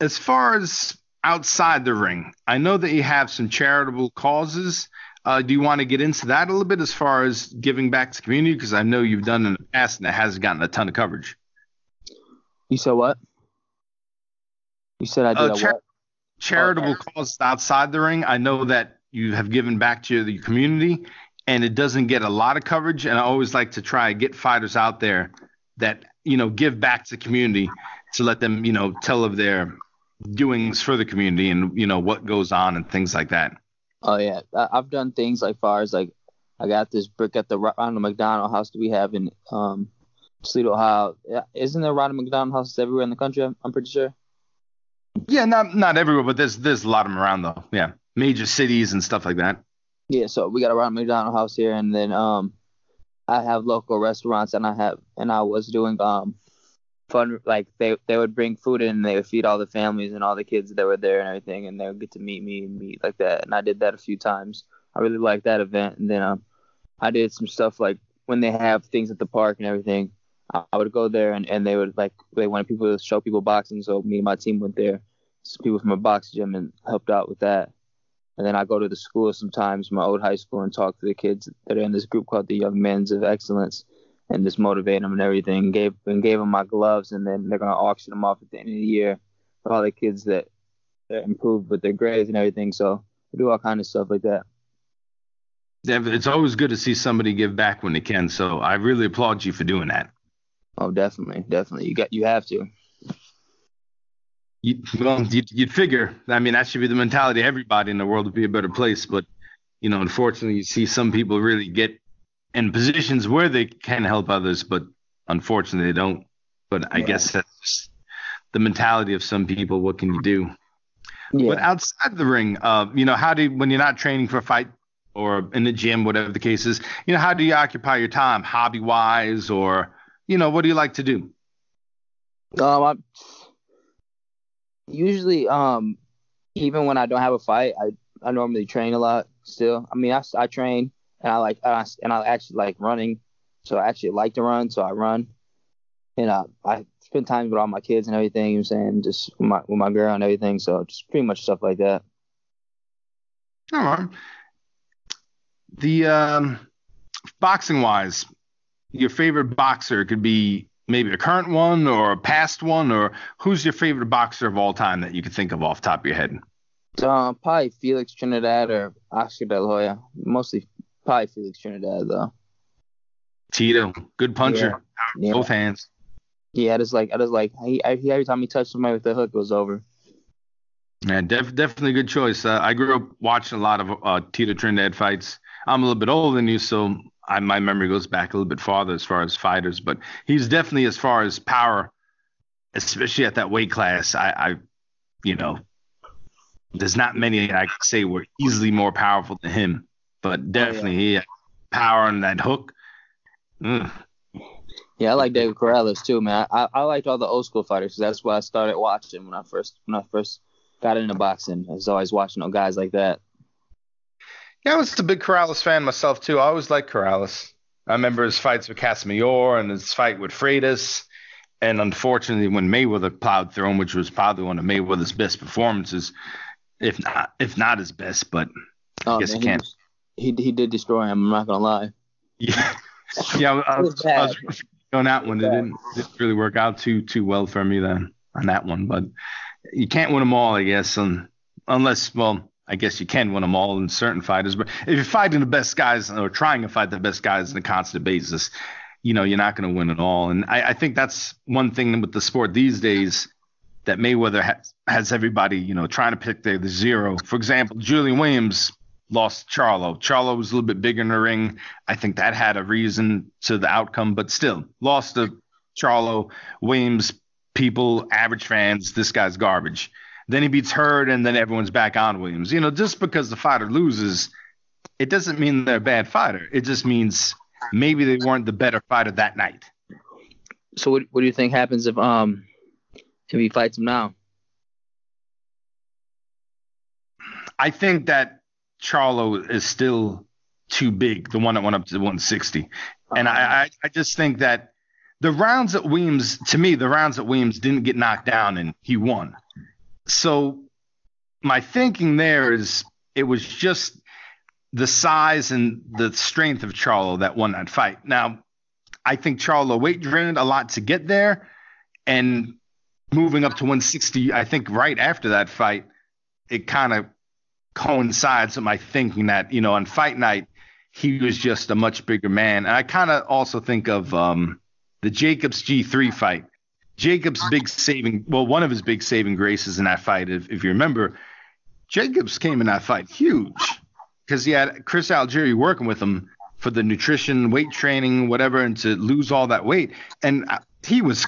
As far as outside the ring, I know that you have some charitable causes. Uh, do you want to get into that a little bit as far as giving back to the community? Because I know you've done in the past and it hasn't gotten a ton of coverage. You said what? You said I did uh, char- what? charitable okay. causes outside the ring. I know that you have given back to the community, and it doesn't get a lot of coverage. And I always like to try to get fighters out there that you know give back to the community to let them you know tell of their doings for the community and you know what goes on and things like that. Oh yeah, I've done things like far as like I got this brick at the Ronald McDonald House that we have in um, Toledo, Ohio. Isn't there Ronald McDonald houses everywhere in the country? I'm, I'm pretty sure. Yeah, not not everywhere, but there's there's a lot of them around though. Yeah, major cities and stuff like that. Yeah, so we got a Ronald McDonald House here, and then um, I have local restaurants, and I have and I was doing um, fun like they they would bring food in, and they would feed all the families and all the kids that were there and everything, and they would get to meet me and meet like that, and I did that a few times. I really like that event. And then um, I did some stuff like when they have things at the park and everything. I, I would go there and, and they would like they wanted people to show people boxing, so me and my team went there. Some people from a box gym and helped out with that. And then I go to the school sometimes, my old high school, and talk to the kids that are in this group called the Young Men's of Excellence, and just motivate them and everything. Gave and gave them my gloves, and then they're gonna auction them off at the end of the year for all the kids that, that improved with their grades and everything. So we do all kind of stuff like that. It's always good to see somebody give back when they can. So I really applaud you for doing that. Oh, definitely, definitely. You got you have to. You, well, you'd, you'd figure. I mean, that should be the mentality. Everybody in the world would be a better place, but you know, unfortunately, you see some people really get in positions where they can help others, but unfortunately, they don't. But I guess that's the mentality of some people. What can you do? Yeah. But outside the ring, uh, you know, how do you, when you're not training for a fight or in the gym, whatever the case is, you know, how do you occupy your time, hobby wise, or you know, what do you like to do? Um, I usually, um, even when I don't have a fight, I I normally train a lot. Still, I mean, I, I train and I like I, and I actually like running, so I actually like to run, so I run, and uh, I spend time with all my kids and everything. You know what I'm saying, just with my with my girl and everything. So just pretty much stuff like that. All right. The um, boxing wise, your favorite boxer could be maybe a current one or a past one, or who's your favorite boxer of all time that you could think of off top of your head? Um, probably Felix Trinidad or Oscar De La Hoya. Mostly probably Felix Trinidad though. Tito, good puncher, yeah. Yeah. both hands. Yeah, I just like I just like he, every time he touched somebody with the hook, it was over. Yeah, def, definitely a good choice. Uh, I grew up watching a lot of uh, Tito Trinidad fights. I'm a little bit older than you, so I, my memory goes back a little bit farther as far as fighters, but he's definitely as far as power, especially at that weight class. I, I you know, there's not many I could say were easily more powerful than him, but definitely oh, yeah. he had power on that hook. Ugh. Yeah, I like David Corrales too, man. I, I liked all the old school fighters. That's why I started watching when I first when I first got into boxing. I was always watching old guys like that. Yeah, I was a big Corrales fan myself too. I always liked Corrales. I remember his fights with Casamayor and his fight with Freitas. And unfortunately, when Mayweather plowed through him, which was probably one of Mayweather's best performances, if not if not his best, but oh, I guess man, he can't. He, he did destroy him. I'm not gonna lie. Yeah, yeah. I, was, I was on that one. It didn't, didn't really work out too too well for me then on that one. But you can't win them all, I guess, and unless well, I guess you can win them all in certain fighters. But if you're fighting the best guys or trying to fight the best guys on a constant basis, you know, you're not going to win it all. And I, I, think that's one thing with the sport these days that Mayweather has, has everybody, you know, trying to pick the, the zero. For example, Julian Williams lost Charlo. Charlo was a little bit bigger in the ring. I think that had a reason to the outcome, but still lost to Charlo. Williams, people, average fans, this guy's garbage. Then he beats Hurd, and then everyone's back on Williams. You know, just because the fighter loses, it doesn't mean they're a bad fighter. It just means maybe they weren't the better fighter that night. So what, what do you think happens if um if he fights him now? I think that Charlo is still too big, the one that went up to 160. And I, I, I just think that the rounds at Williams, to me, the rounds at Williams didn't get knocked down and he won. So my thinking there is it was just the size and the strength of Charlo that won that fight. Now, I think Charlo weight drained a lot to get there, and moving up to 160, I think right after that fight, it kind of coincides with my thinking that you know on fight night he was just a much bigger man, and I kind of also think of um, the Jacobs G3 fight Jacobs' big saving, well, one of his big saving graces in that fight, if, if you remember, Jacobs came in that fight huge because he had Chris Algieri working with him for the nutrition, weight training, whatever, and to lose all that weight. And uh, he was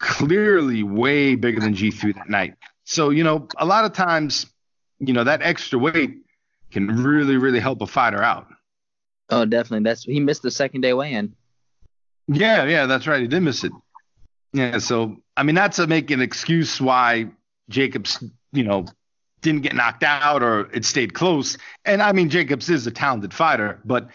clearly way bigger than G3 that night. So, you know, a lot of times, you know, that extra weight can really, really help a fighter out. Oh, definitely. That's he missed the second day weigh-in. Yeah, yeah, that's right. He did miss it. Yeah, so I mean, not to make an excuse why Jacobs, you know, didn't get knocked out or it stayed close. And I mean, Jacobs is a talented fighter, but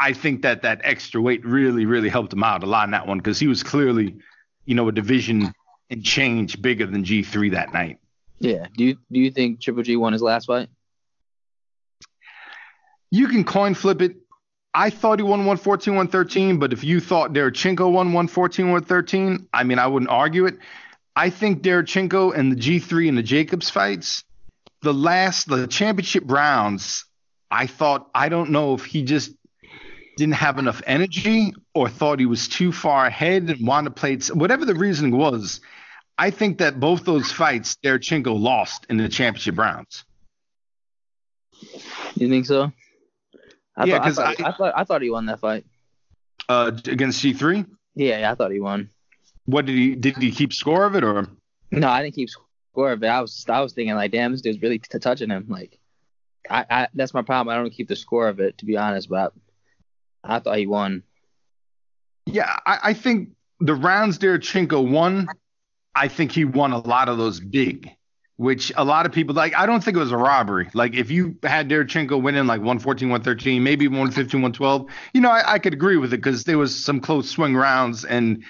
I think that that extra weight really, really helped him out a lot in that one because he was clearly, you know, a division and change bigger than G3 that night. Yeah. Do you do you think Triple G won his last fight? You can coin flip it. I thought he won 114, 113, but if you thought Derevyanchenko won 114, 113, I mean, I wouldn't argue it. I think Derevyanchenko and the G3 and the Jacobs fights, the last, the championship rounds, I thought, I don't know if he just didn't have enough energy or thought he was too far ahead and wanted to play, whatever the reasoning was. I think that both those fights, Derevyanchenko lost in the championship rounds. You think so? I yeah, because I, I, I, thought I thought he won that fight. Uh, against G three. Yeah, yeah, I thought he won. What did he did he keep score of it or? No, I didn't keep score of it. I was I was thinking like, damn, this dude's really t- touching him. Like, I, I that's my problem. I don't keep the score of it to be honest, but I thought he won. Yeah, I, I think the rounds Derevyanchenko won. I think he won a lot of those big which a lot of people like. I don't think it was a robbery. Like if you had Derevyanchenko winning like 114, 113, maybe 115, 112, you know, I, I could agree with it because there was some close swing rounds. And,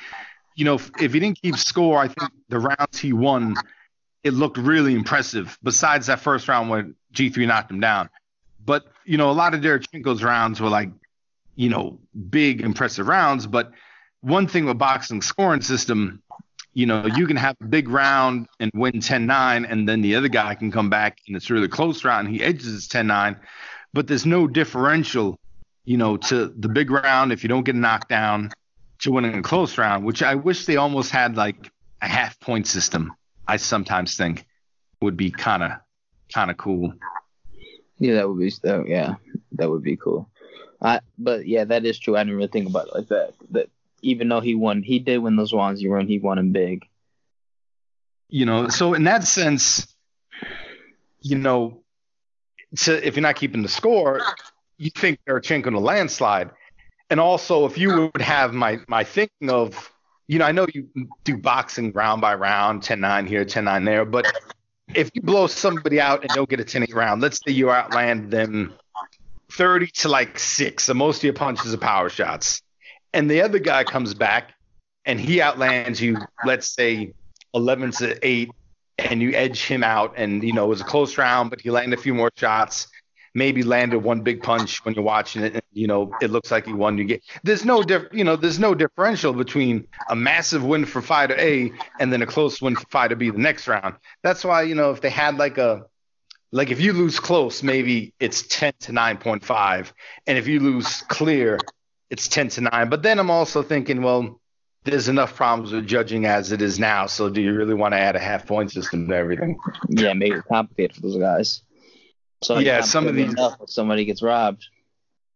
you know, if, if he didn't keep score, I think the rounds he won, it looked really impressive. Besides that first round where G3 knocked him down. But, you know, a lot of Derevyanchenko's rounds were like, you know, big, impressive rounds. But one thing with boxing scoring system, you know, you can have a big round and win 10-9, and then the other guy can come back and it's really close round and he edges his 10-9, but there's no differential, you know, to the big round if you don't get knocked down to winning a close round, which I wish they almost had like a half point system. I sometimes think would be kind of kind of cool. Yeah, that would be that, yeah, that would be cool. I but yeah, that is true. I didn't really think about it like that. That even though he won, he did win those ones. You won, he won them big. You know, so in that sense, you know, if you're not keeping the score, you think Derevyanchenko in a landslide. And also, if you would have my my thinking of, you know, I know you do boxing round by round, 10-9 here, 10-9 there, but if you blow somebody out and don't get a 10-8 round, let's say you outland them 30 to like six, so most of your punches are power shots and the other guy comes back and he outlands you, let's say 11 to 8, and you edge him out. And, you know, it was a close round, but he landed a few more shots, maybe landed one big punch when you're watching it. And, you know, it looks like he won. You get there's no diff, you know, there's no differential between a massive win for fighter A and then a close win for fighter B the next round. That's why, you know, if they had like a like if you lose close, maybe it's 10 to 9.5. And if you lose clear, it's 10 to 9. But then I'm also thinking, well, there's enough problems with judging as it is now. So do you really want to add a half point system to everything? Yeah, make it complicated for those guys. So yeah, some of these somebody gets robbed.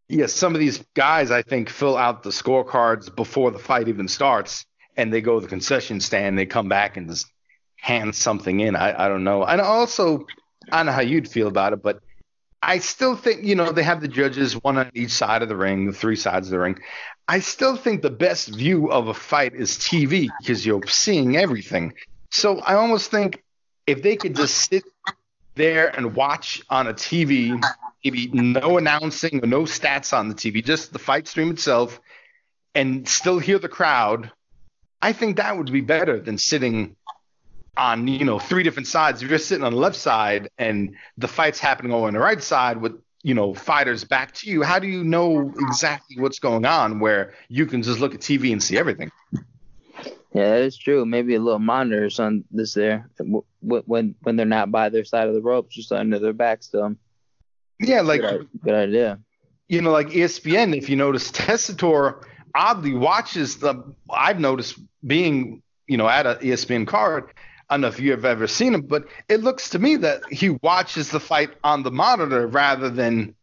Yeah, some of these guys I think fill out the scorecards before the fight even starts, and they go to the concession stand. They come back and just hand something in. I, I don't know. And also, I don't know how you'd feel about it, but I still think, you know, they have the judges one on each side of the ring, the three sides of the ring. I still think the best view of a fight is TV because you're seeing everything. So I almost think if they could just sit there and watch on a TV, maybe no announcing or no stats on the TV, just the fight stream itself, and still hear the crowd, I think that would be better than sitting on you know three different sides. If you're sitting on the left side and the fight's happening over on the right side with you know fighters back to you, how do you know exactly what's going on where you can just look at TV and see everything? Yeah, that is true. Maybe a little monitor on this there when when they're not by their side of the ropes, just under their backs to Yeah, like good, good idea. You know, like ESPN. If you notice, *laughs* Tessitore oddly watches the. I've noticed being you know at a ESPN card I don't know if you have ever seen him, but it looks to me that he watches the fight on the monitor rather than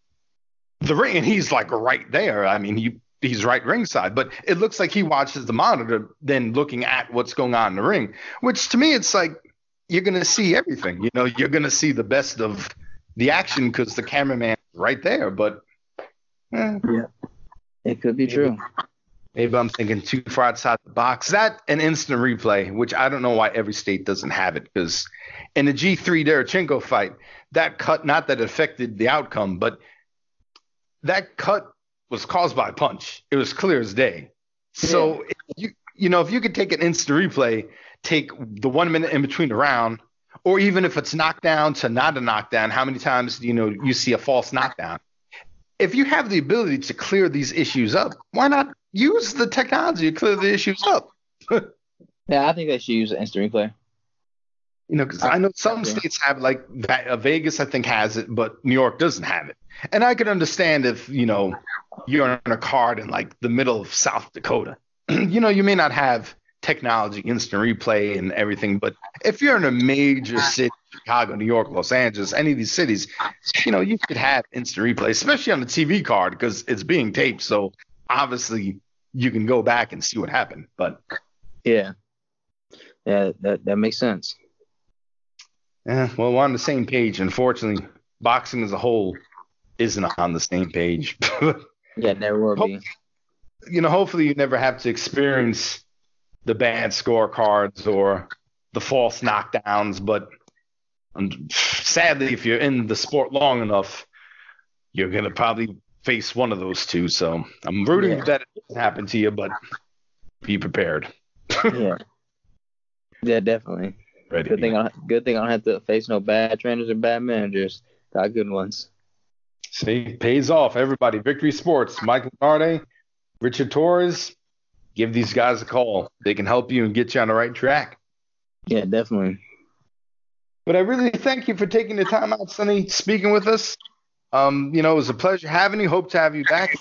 the ring, and he's like right there. I mean, he he's right ringside, but it looks like he watches the monitor than looking at what's going on in the ring. Which to me, it's like you're gonna see everything. You know, you're gonna see the best of the action because the cameraman right there. But eh, yeah, it could be true. Maybe I'm thinking too far outside the box. That an instant replay, which I don't know why every state doesn't have it, because in the G3 Derevyanchenko fight, that cut not that affected the outcome, but that cut was caused by a punch. It was clear as day. So yeah. you you know if you could take an instant replay, take the one minute in between the round, or even if it's knockdown to not a knockdown, how many times you know you see a false knockdown? If you have the ability to clear these issues up, why not use the technology to clear the issues up? *laughs* yeah, I think they should use instant replay. You know, because I know some states have like uh, Vegas, I think has it, but New York doesn't have it. And I could understand if you know you're on a card in like the middle of South Dakota. *clears throat* you know, you may not have technology, instant replay, and everything, but if you're in a major city, Chicago, New York, Los Angeles, any of these cities, you know, you could have instant replay, especially on the TV card because it's being taped. So obviously, you can go back and see what happened. But yeah, yeah, that that makes sense. Yeah, well, we're on the same page. Unfortunately, boxing as a whole isn't on the same page. *laughs* yeah, never will be. You know, hopefully you never have to experience the bad scorecards or the false knockdowns. But sadly, if you're in the sport long enough, you're gonna probably face one of those two. So I'm rooting yeah. that it doesn't happen to you, but be prepared. *laughs* yeah. Yeah, definitely. Ready. Good thing I good thing I don't have to face no bad trainers or bad managers. Got good ones. See, pays off. Everybody, Victory Sports, Mike Narde, Richard Torres, give these guys a call. They can help you and get you on the right track. Yeah, definitely. But I really thank you for taking the time out, Sonny, speaking with us. Um, you know, it was a pleasure having you. Hope to have you back.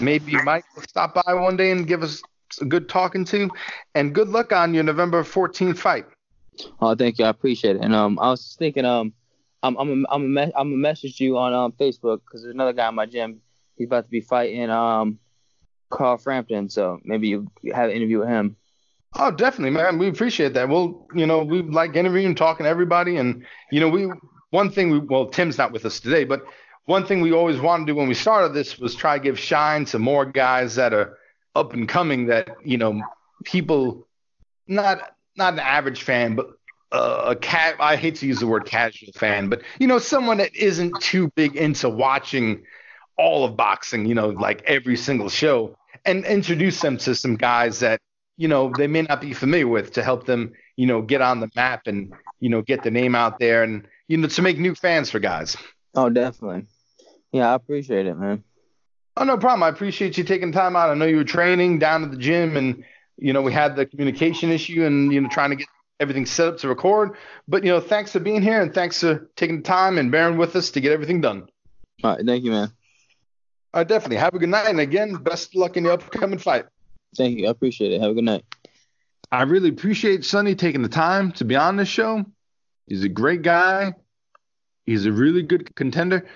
Maybe you might stop by one day and give us a good talking to. And good luck on your November 14th fight. Oh, thank you. I appreciate it. And um, I was thinking um, I'm I'm I'm a me- I'm gonna message you on um Facebook because there's another guy in my gym. He's about to be fighting um Carl Frampton, so maybe you have an interview with him. Oh, definitely, man. We appreciate that. Well, you know, we like interviewing, talking to everybody, and you know, we one thing we well, Tim's not with us today, but one thing we always wanted to do when we started this was try to give shine to more guys that are up and coming that you know people not not an average fan, but uh, a cat. I hate to use the word casual fan, but you know, someone that isn't too big into watching all of boxing. You know, like every single show, and introduce them to some guys that you know they may not be familiar with to help them, you know, get on the map and you know get the name out there and you know to make new fans for guys. Oh, definitely. Yeah, I appreciate it, man. Oh, no problem. I appreciate you taking time out. I know you were training down at the gym and you know, we had the communication issue and, you know, trying to get everything set up to record. But, you know, thanks for being here and thanks for taking the time and bearing with us to get everything done. All right. Thank you, man. All right. Definitely. Have a good night. And again, best luck in the upcoming fight. Thank you. I appreciate it. Have a good night. I really appreciate Sonny taking the time to be on this show. He's a great guy. He's a really good contender.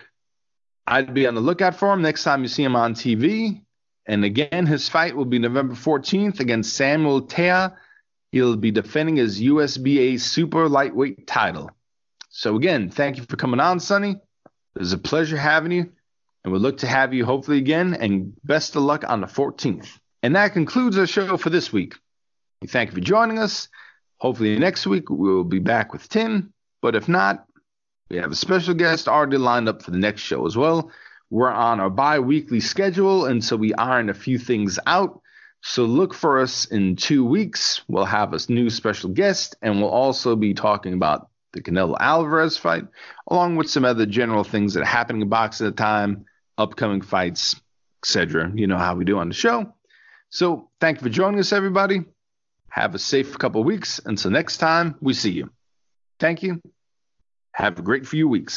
I'd be on the lookout for him next time you see him on TV. And again, his fight will be November 14th against Samuel Teah. He'll be defending his USBA super lightweight title. So again, thank you for coming on, Sonny. It was a pleasure having you, and we look to have you hopefully again. And best of luck on the 14th. And that concludes our show for this week. We thank you for joining us. Hopefully next week we'll be back with Tim. But if not, we have a special guest already lined up for the next show as well. We're on a bi weekly schedule, and so we iron a few things out. So look for us in two weeks. We'll have a new special guest, and we'll also be talking about the Canelo Alvarez fight, along with some other general things that are happening in boxing at the time, upcoming fights, etc. You know how we do on the show. So thank you for joining us, everybody. Have a safe couple weeks. Until next time, we see you. Thank you. Have a great few weeks.